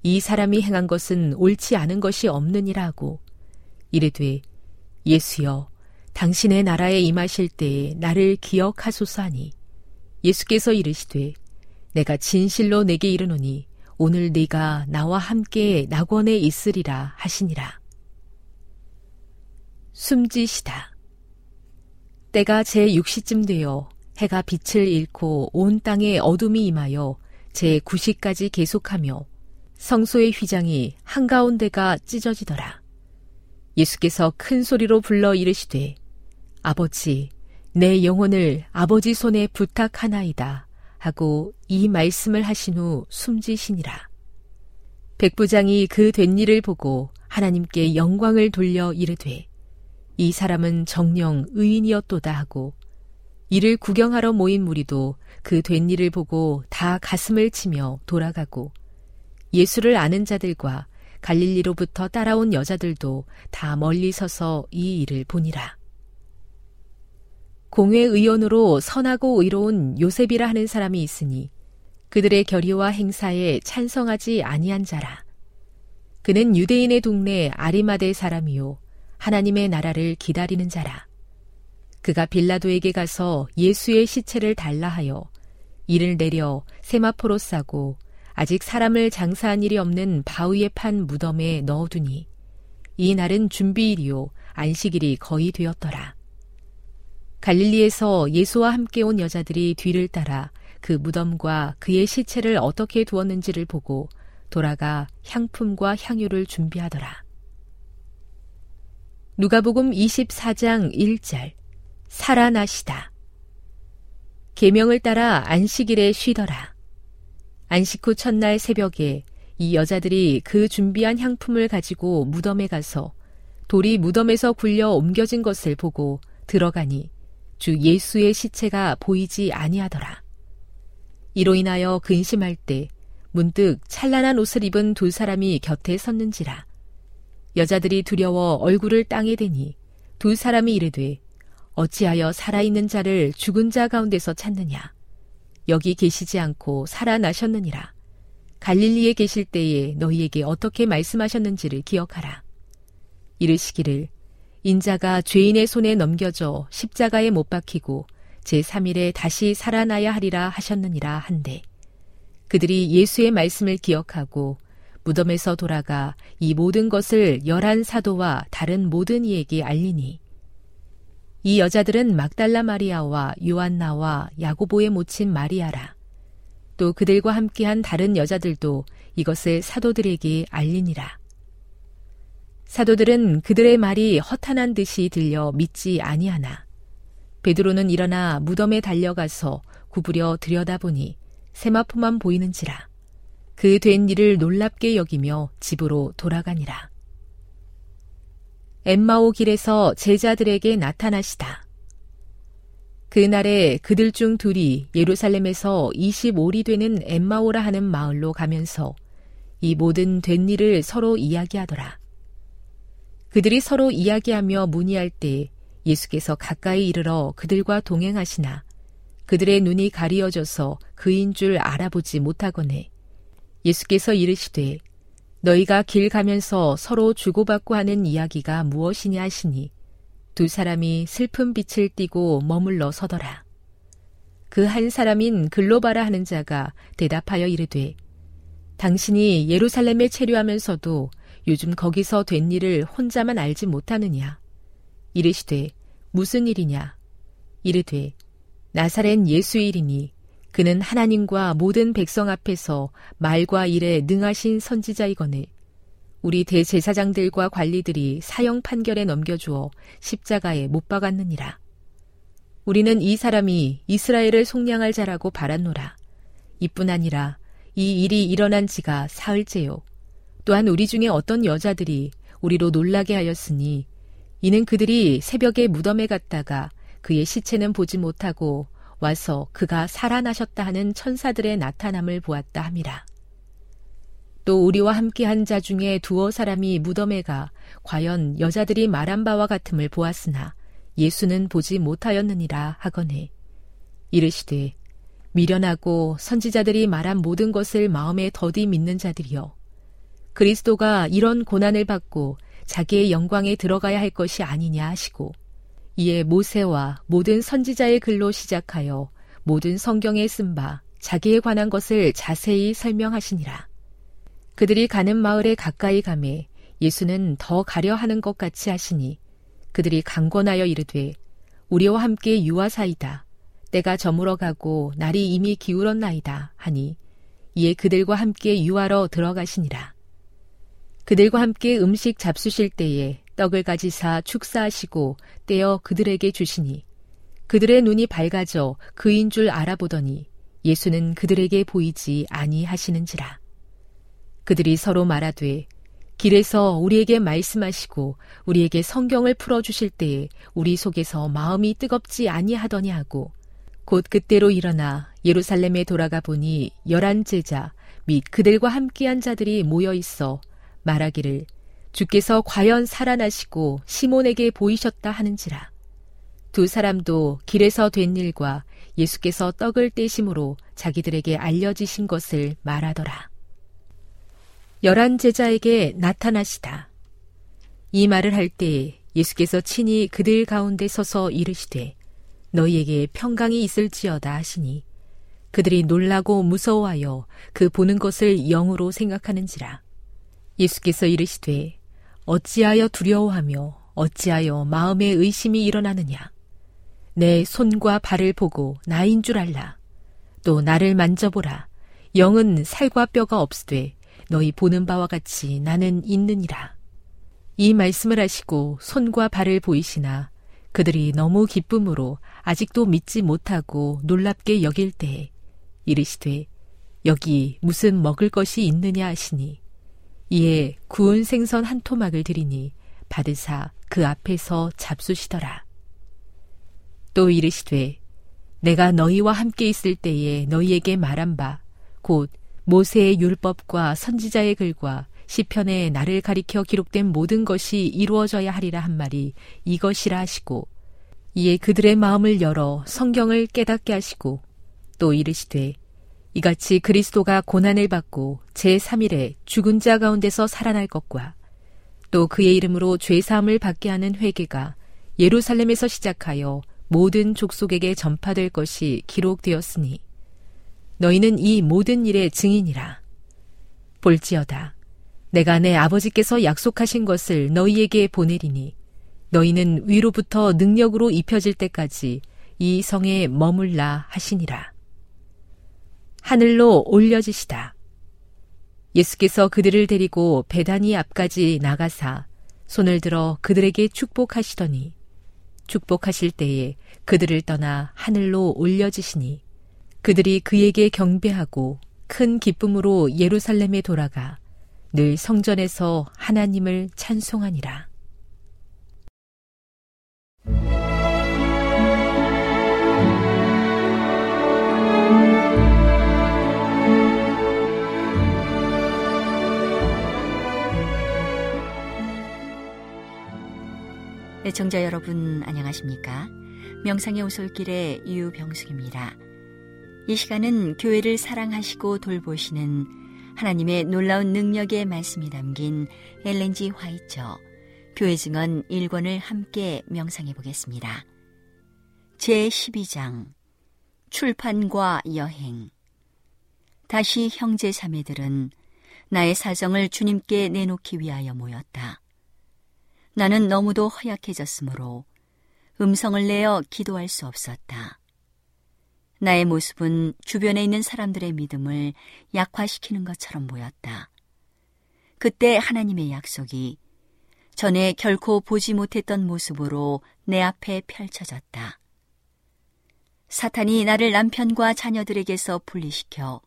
이 사람이 행한 것은 옳지 않은 것이 없느니라 하고 이르되 예수여 당신의 나라에 임하실 때에 나를 기억하소서 하니 예수께서 이르시되 내가 진실로 내게 이르노니 오늘 네가 나와 함께 낙원에 있으리라 하시니라. 숨지시다. 때가 제 6시쯤 되어 해가 빛을 잃고 온 땅에 어둠이 임하여 제 9시까지 계속하며 성소의 휘장이 한가운데가 찢어지더라. 예수께서 큰 소리로 불러 이르시되 아버지 내 영혼을 아버지 손에 부탁하나이다 하고 이 말씀을 하신 후 숨지시니라. 백부장이 그 된 일을 보고 하나님께 영광을 돌려 이르되 이 사람은 정령 의인이었도다 하고 이를 구경하러 모인 무리도 그 된 일을 보고 다 가슴을 치며 돌아가고 예수를 아는 자들과 갈릴리로부터 따라온 여자들도 다 멀리 서서 이 일을 보니라. 공회 의원으로 선하고 의로운 요셉이라 하는 사람이 있으니 그들의 결의와 행사에 찬성하지 아니한 자라. 그는 유대인의 동네 아리마대 사람이요 하나님의 나라를 기다리는 자라. 그가 빌라도에게 가서 예수의 시체를 달라 하여 이를 내려 세마포로 싸고 아직 사람을 장사한 일이 없는 바위에 판 무덤에 넣어두니 이 날은 준비일이요 안식일이 거의 되었더라. 갈릴리에서 예수와 함께 온 여자들이 뒤를 따라 그 무덤과 그의 시체를 어떻게 두었는지를 보고 돌아가 향품과 향유를 준비하더라. 누가복음 24장 1절 살아나시다. 계명을 따라 안식일에 쉬더라. 안식 후 첫날 새벽에 이 여자들이 그 준비한 향품을 가지고 무덤에 가서 돌이 무덤에서 굴려 옮겨진 것을 보고 들어가니 주 예수의 시체가 보이지 아니하더라. 이로 인하여 근심할 때 문득 찬란한 옷을 입은 두 사람이 곁에 섰는지라. 여자들이 두려워 얼굴을 땅에 대니 두 사람이 이르되 어찌하여 살아있는 자를 죽은 자 가운데서 찾느냐. 여기 계시지 않고 살아나셨느니라. 갈릴리에 계실 때에 너희에게 어떻게 말씀하셨는지를 기억하라. 이르시기를 인자가 죄인의 손에 넘겨져 십자가에 못 박히고 제3일에 다시 살아나야 하리라 하셨느니라 한데 그들이 예수의 말씀을 기억하고 무덤에서 돌아가 이 모든 것을 열한 사도와 다른 모든 이에게 알리니 이 여자들은 막달라 마리아와 요한나와 야고보의 모친 마리아라. 또 그들과 함께한 다른 여자들도 이것을 사도들에게 알리니라. 사도들은 그들의 말이 허탄한 듯이 들려 믿지 아니하나. 베드로는 일어나 무덤에 달려가서 구부려 들여다보니 세마포만 보이는지라. 그 된 일을 놀랍게 여기며 집으로 돌아가니라. 엠마오 길에서 제자들에게 나타나시다. 그날에 그들 중 둘이 예루살렘에서 25리 되는 엠마오라 하는 마을로 가면서 이 모든 된 일을 서로 이야기하더라. 그들이 서로 이야기하며 문의할 때 예수께서 가까이 이르러 그들과 동행하시나 그들의 눈이 가리어져서 그인 줄 알아보지 못하거늘 예수께서 이르시되 너희가 길 가면서 서로 주고받고 하는 이야기가 무엇이냐 하시니 두 사람이 슬픈 빛을 띠고 머물러 서더라. 그 한 사람인 글로바라 하는 자가 대답하여 이르되 당신이 예루살렘에 체류하면서도 요즘 거기서 된 일을 혼자만 알지 못하느냐. 이르시되 무슨 일이냐. 이르되 나사렛 예수 일이니 그는 하나님과 모든 백성 앞에서 말과 일에 능하신 선지자이거늘 우리 대제사장들과 관리들이 사형 판결에 넘겨주어 십자가에 못 박았느니라. 우리는 이 사람이 이스라엘을 속량할 자라고 바랐노라. 이뿐 아니라 이 일이 일어난 지가 사흘째요. 또한 우리 중에 어떤 여자들이 우리로 놀라게 하였으니 이는 그들이 새벽에 무덤에 갔다가 그의 시체는 보지 못하고 와서 그가 살아나셨다 하는 천사들의 나타남을 보았다 함이라. 또 우리와 함께한 자 중에 두어 사람이 무덤에 가 과연 여자들이 말한 바와 같음을 보았으나 예수는 보지 못하였느니라 하거늘 이르시되 미련하고 선지자들이 말한 모든 것을 마음에 더디 믿는 자들이여 그리스도가 이런 고난을 받고 자기의 영광에 들어가야 할 것이 아니냐 하시고 이에 모세와 모든 선지자의 글로 시작하여 모든 성경에 쓴 바 자기에 관한 것을 자세히 설명하시니라. 그들이 가는 마을에 가까이 가매 예수는 더 가려 하는 것 같이 하시니 그들이 강권하여 이르되 우리와 함께 유아사이다. 때가 저물어 가고 날이 이미 기울었나이다 하니 이에 그들과 함께 유하러 들어가시니라. 그들과 함께 음식 잡수실 때에 떡을 가지사 축사하시고 떼어 그들에게 주시니 그들의 눈이 밝아져 그인 줄 알아보더니 예수는 그들에게 보이지 아니하시는지라. 그들이 서로 말하되 길에서 우리에게 말씀하시고 우리에게 성경을 풀어 주실 때에 우리 속에서 마음이 뜨겁지 아니하더니 하고 곧 그때로 일어나 예루살렘에 돌아가 보니 열한 제자 및 그들과 함께한 자들이 모여 있어 말하기를 주께서 과연 살아나시고 시몬에게 보이셨다 하는지라 두 사람도 길에서 된 일과 예수께서 떡을 떼심으로 자기들에게 알려지신 것을 말하더라. 열한 제자에게 나타나시다. 이 말을 할때 예수께서 친히 그들 가운데 서서 이르시되 너희에게 평강이 있을지어다 하시니 그들이 놀라고 무서워하여 그 보는 것을 영으로 생각하는지라. 예수께서 이르시되 어찌하여 두려워하며 어찌하여 마음에 의심이 일어나느냐. 내 손과 발을 보고 나인 줄 알라. 또 나를 만져보라. 영은 살과 뼈가 없으되 너희 보는 바와 같이 나는 있느니라. 이 말씀을 하시고 손과 발을 보이시나 그들이 너무 기쁨으로 아직도 믿지 못하고 놀랍게 여길 때에 이르시되 여기 무슨 먹을 것이 있느냐 하시니 이에 구운 생선 한 토막을 드리니 받으사 그 앞에서 잡수시더라. 또 이르시되 내가 너희와 함께 있을 때에 너희에게 말한 바 곧 모세의 율법과 선지자의 글과 시편에 나를 가리켜 기록된 모든 것이 이루어져야 하리라 한 말이 이것이라 하시고 이에 그들의 마음을 열어 성경을 깨닫게 하시고 또 이르시되 이같이 그리스도가 고난을 받고 제3일에 죽은 자 가운데서 살아날 것과 또 그의 이름으로 죄사함을 받게 하는 회개가 예루살렘에서 시작하여 모든 족속에게 전파될 것이 기록되었으니 너희는 이 모든 일의 증인이라. 볼지어다. 내가 내 아버지께서 약속하신 것을 너희에게 보내리니 너희는 위로부터 능력으로 입혀질 때까지 이 성에 머물라 하시니라. 하늘로 올려지시다. 예수께서 그들을 데리고 배단이 앞까지 나가사 손을 들어 그들에게 축복하시더니 축복하실 때에 그들을 떠나 하늘로 올려지시니 그들이 그에게 경배하고 큰 기쁨으로 예루살렘에 돌아가 늘 성전에서 하나님을 찬송하니라. 애청자 여러분 안녕하십니까? 명상의 오솔길의 유병숙입니다. 이 시간은 교회를 사랑하시고 돌보시는 하나님의 놀라운 능력의 말씀이 담긴 엘렌지 화이처 교회 증언 1권을 함께 명상해 보겠습니다. 제 12장 출판과 여행 다시 형제 자매들은 나의 사정을 주님께 내놓기 위하여 모였다. 나는 너무도 허약해졌으므로 음성을 내어 기도할 수 없었다. 나의 모습은 주변에 있는 사람들의 믿음을 약화시키는 것처럼 보였다. 그때 하나님의 약속이 전에 결코 보지 못했던 모습으로 내 앞에 펼쳐졌다. 사탄이 나를 남편과 자녀들에게서 분리시켜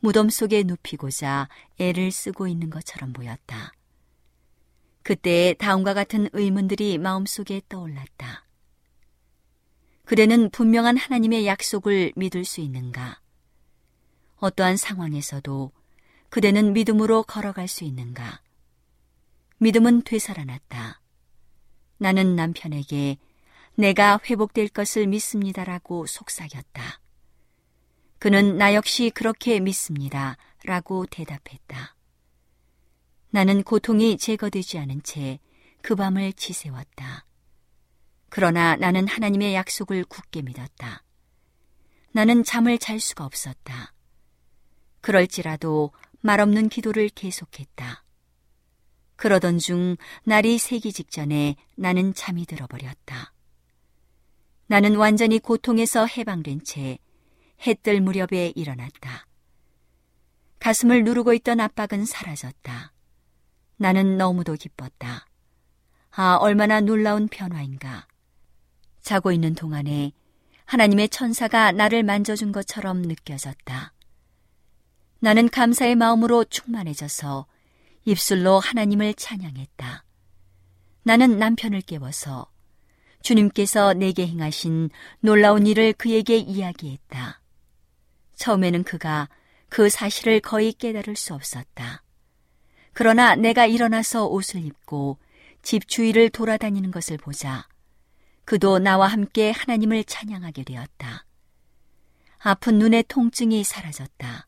무덤 속에 눕히고자 애를 쓰고 있는 것처럼 보였다. 그때 다음과 같은 의문들이 마음속에 떠올랐다. 그대는 분명한 하나님의 약속을 믿을 수 있는가? 어떠한 상황에서도 그대는 믿음으로 걸어갈 수 있는가? 믿음은 되살아났다. 나는 남편에게 내가 회복될 것을 믿습니다라고 속삭였다. 그는 나 역시 그렇게 믿습니다. 라고 대답했다. 나는 고통이 제거되지 않은 채 그 밤을 지새웠다. 그러나 나는 하나님의 약속을 굳게 믿었다. 나는 잠을 잘 수가 없었다. 그럴지라도 말없는 기도를 계속했다. 그러던 중 날이 새기 직전에 나는 잠이 들어버렸다. 나는 완전히 고통에서 해방된 채 해 뜰 무렵에 일어났다. 가슴을 누르고 있던 압박은 사라졌다. 나는 너무도 기뻤다. 아, 얼마나 놀라운 변화인가. 자고 있는 동안에 하나님의 천사가 나를 만져준 것처럼 느껴졌다. 나는 감사의 마음으로 충만해져서 입술로 하나님을 찬양했다. 나는 남편을 깨워서 주님께서 내게 행하신 놀라운 일을 그에게 이야기했다. 처음에는 그가 그 사실을 거의 깨달을 수 없었다. 그러나 내가 일어나서 옷을 입고 집 주위를 돌아다니는 것을 보자 그도 나와 함께 하나님을 찬양하게 되었다. 아픈 눈의 통증이 사라졌다.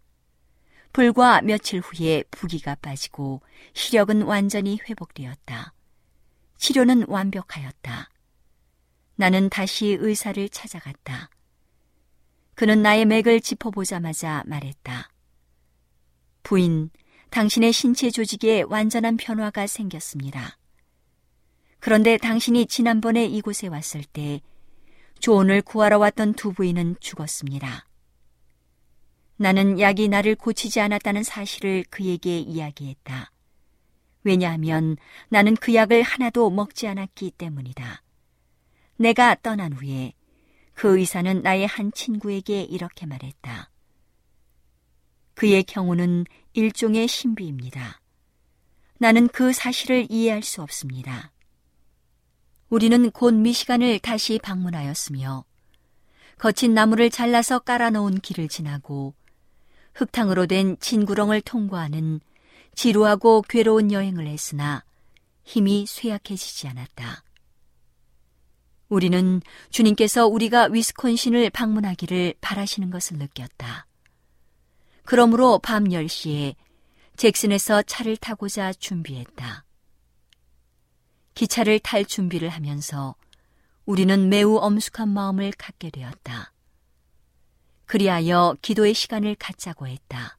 불과 며칠 후에 부기가 빠지고 시력은 완전히 회복되었다. 치료는 완벽하였다. 나는 다시 의사를 찾아갔다. 그는 나의 맥을 짚어보자마자 말했다. 부인, 당신의 신체 조직에 완전한 변화가 생겼습니다. 그런데 당신이 지난번에 이곳에 왔을 때 조언을 구하러 왔던 두 부인은 죽었습니다. 나는 약이 나를 고치지 않았다는 사실을 그에게 이야기했다. 왜냐하면 나는 그 약을 하나도 먹지 않았기 때문이다. 내가 떠난 후에 그 의사는 나의 한 친구에게 이렇게 말했다. 그의 경우는 일종의 신비입니다. 나는 그 사실을 이해할 수 없습니다. 우리는 곧 미시간을 다시 방문하였으며 거친 나무를 잘라서 깔아놓은 길을 지나고 흙탕으로 된 진구렁을 통과하는 지루하고 괴로운 여행을 했으나 힘이 쇠약해지지 않았다. 우리는 주님께서 우리가 위스콘신을 방문하기를 바라시는 것을 느꼈다. 그러므로 밤 10시에 잭슨에서 차를 타고자 준비했다. 기차를 탈 준비를 하면서 우리는 매우 엄숙한 마음을 갖게 되었다. 그리하여 기도의 시간을 갖자고 했다.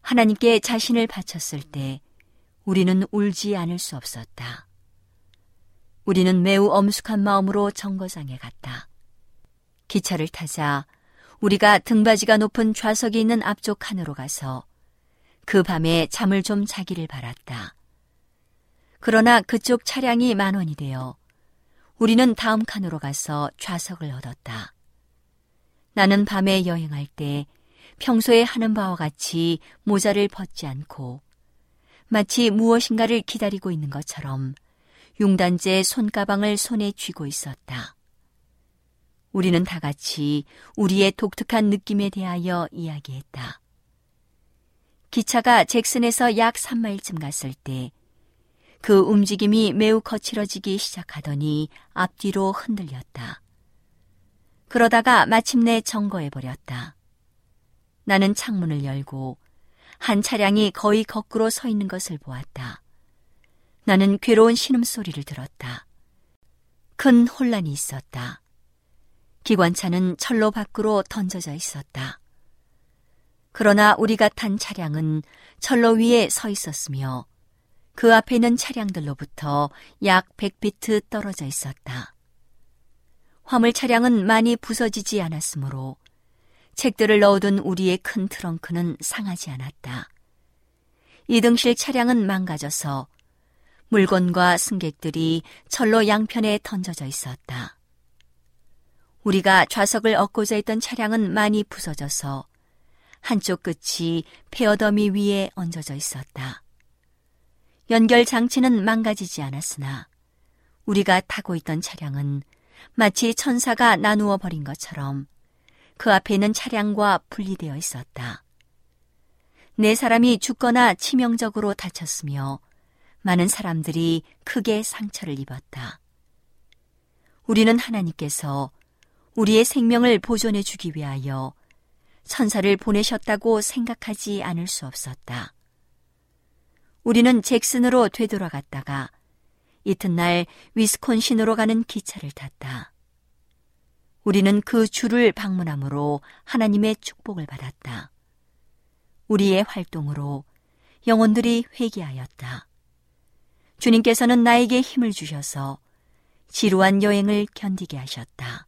하나님께 자신을 바쳤을 때 우리는 울지 않을 수 없었다. 우리는 매우 엄숙한 마음으로 정거장에 갔다. 기차를 타자 우리가 등받이가 높은 좌석이 있는 앞쪽 칸으로 가서 그 밤에 잠을 좀 자기를 바랐다. 그러나 그쪽 차량이 만 원이 되어 우리는 다음 칸으로 가서 좌석을 얻었다. 나는 밤에 여행할 때 평소에 하는 바와 같이 모자를 벗지 않고 마치 무엇인가를 기다리고 있는 것처럼 용단제 손가방을 손에 쥐고 있었다. 우리는 다 같이 우리의 독특한 느낌에 대하여 이야기했다. 기차가 잭슨에서 약 3마일쯤 갔을 때 그 움직임이 매우 거칠어지기 시작하더니 앞뒤로 흔들렸다. 그러다가 마침내 정거해버렸다. 나는 창문을 열고 한 차량이 거의 거꾸로 서 있는 것을 보았다. 나는 괴로운 신음소리를 들었다. 큰 혼란이 있었다. 기관차는 철로 밖으로 던져져 있었다. 그러나 우리가 탄 차량은 철로 위에 서 있었으며 그 앞에 있는 차량들로부터 약 100피트 떨어져 있었다. 화물 차량은 많이 부서지지 않았으므로 책들을 넣어둔 우리의 큰 트렁크는 상하지 않았다. 이등실 차량은 망가져서 물건과 승객들이 철로 양편에 던져져 있었다. 우리가 좌석을 얻고자 했던 차량은 많이 부서져서 한쪽 끝이 페어더미 위에 얹어져 있었다. 연결 장치는 망가지지 않았으나 우리가 타고 있던 차량은 마치 천사가 나누어 버린 것처럼 그 앞에 있는 차량과 분리되어 있었다. 네 사람이 죽거나 치명적으로 다쳤으며 많은 사람들이 크게 상처를 입었다. 우리는 하나님께서 우리의 생명을 보존해 주기 위하여 천사를 보내셨다고 생각하지 않을 수 없었다. 우리는 잭슨으로 되돌아갔다가 이튿날 위스콘신으로 가는 기차를 탔다. 우리는 그 주를 방문함으로 하나님의 축복을 받았다. 우리의 활동으로 영혼들이 회개하였다. 주님께서는 나에게 힘을 주셔서 지루한 여행을 견디게 하셨다.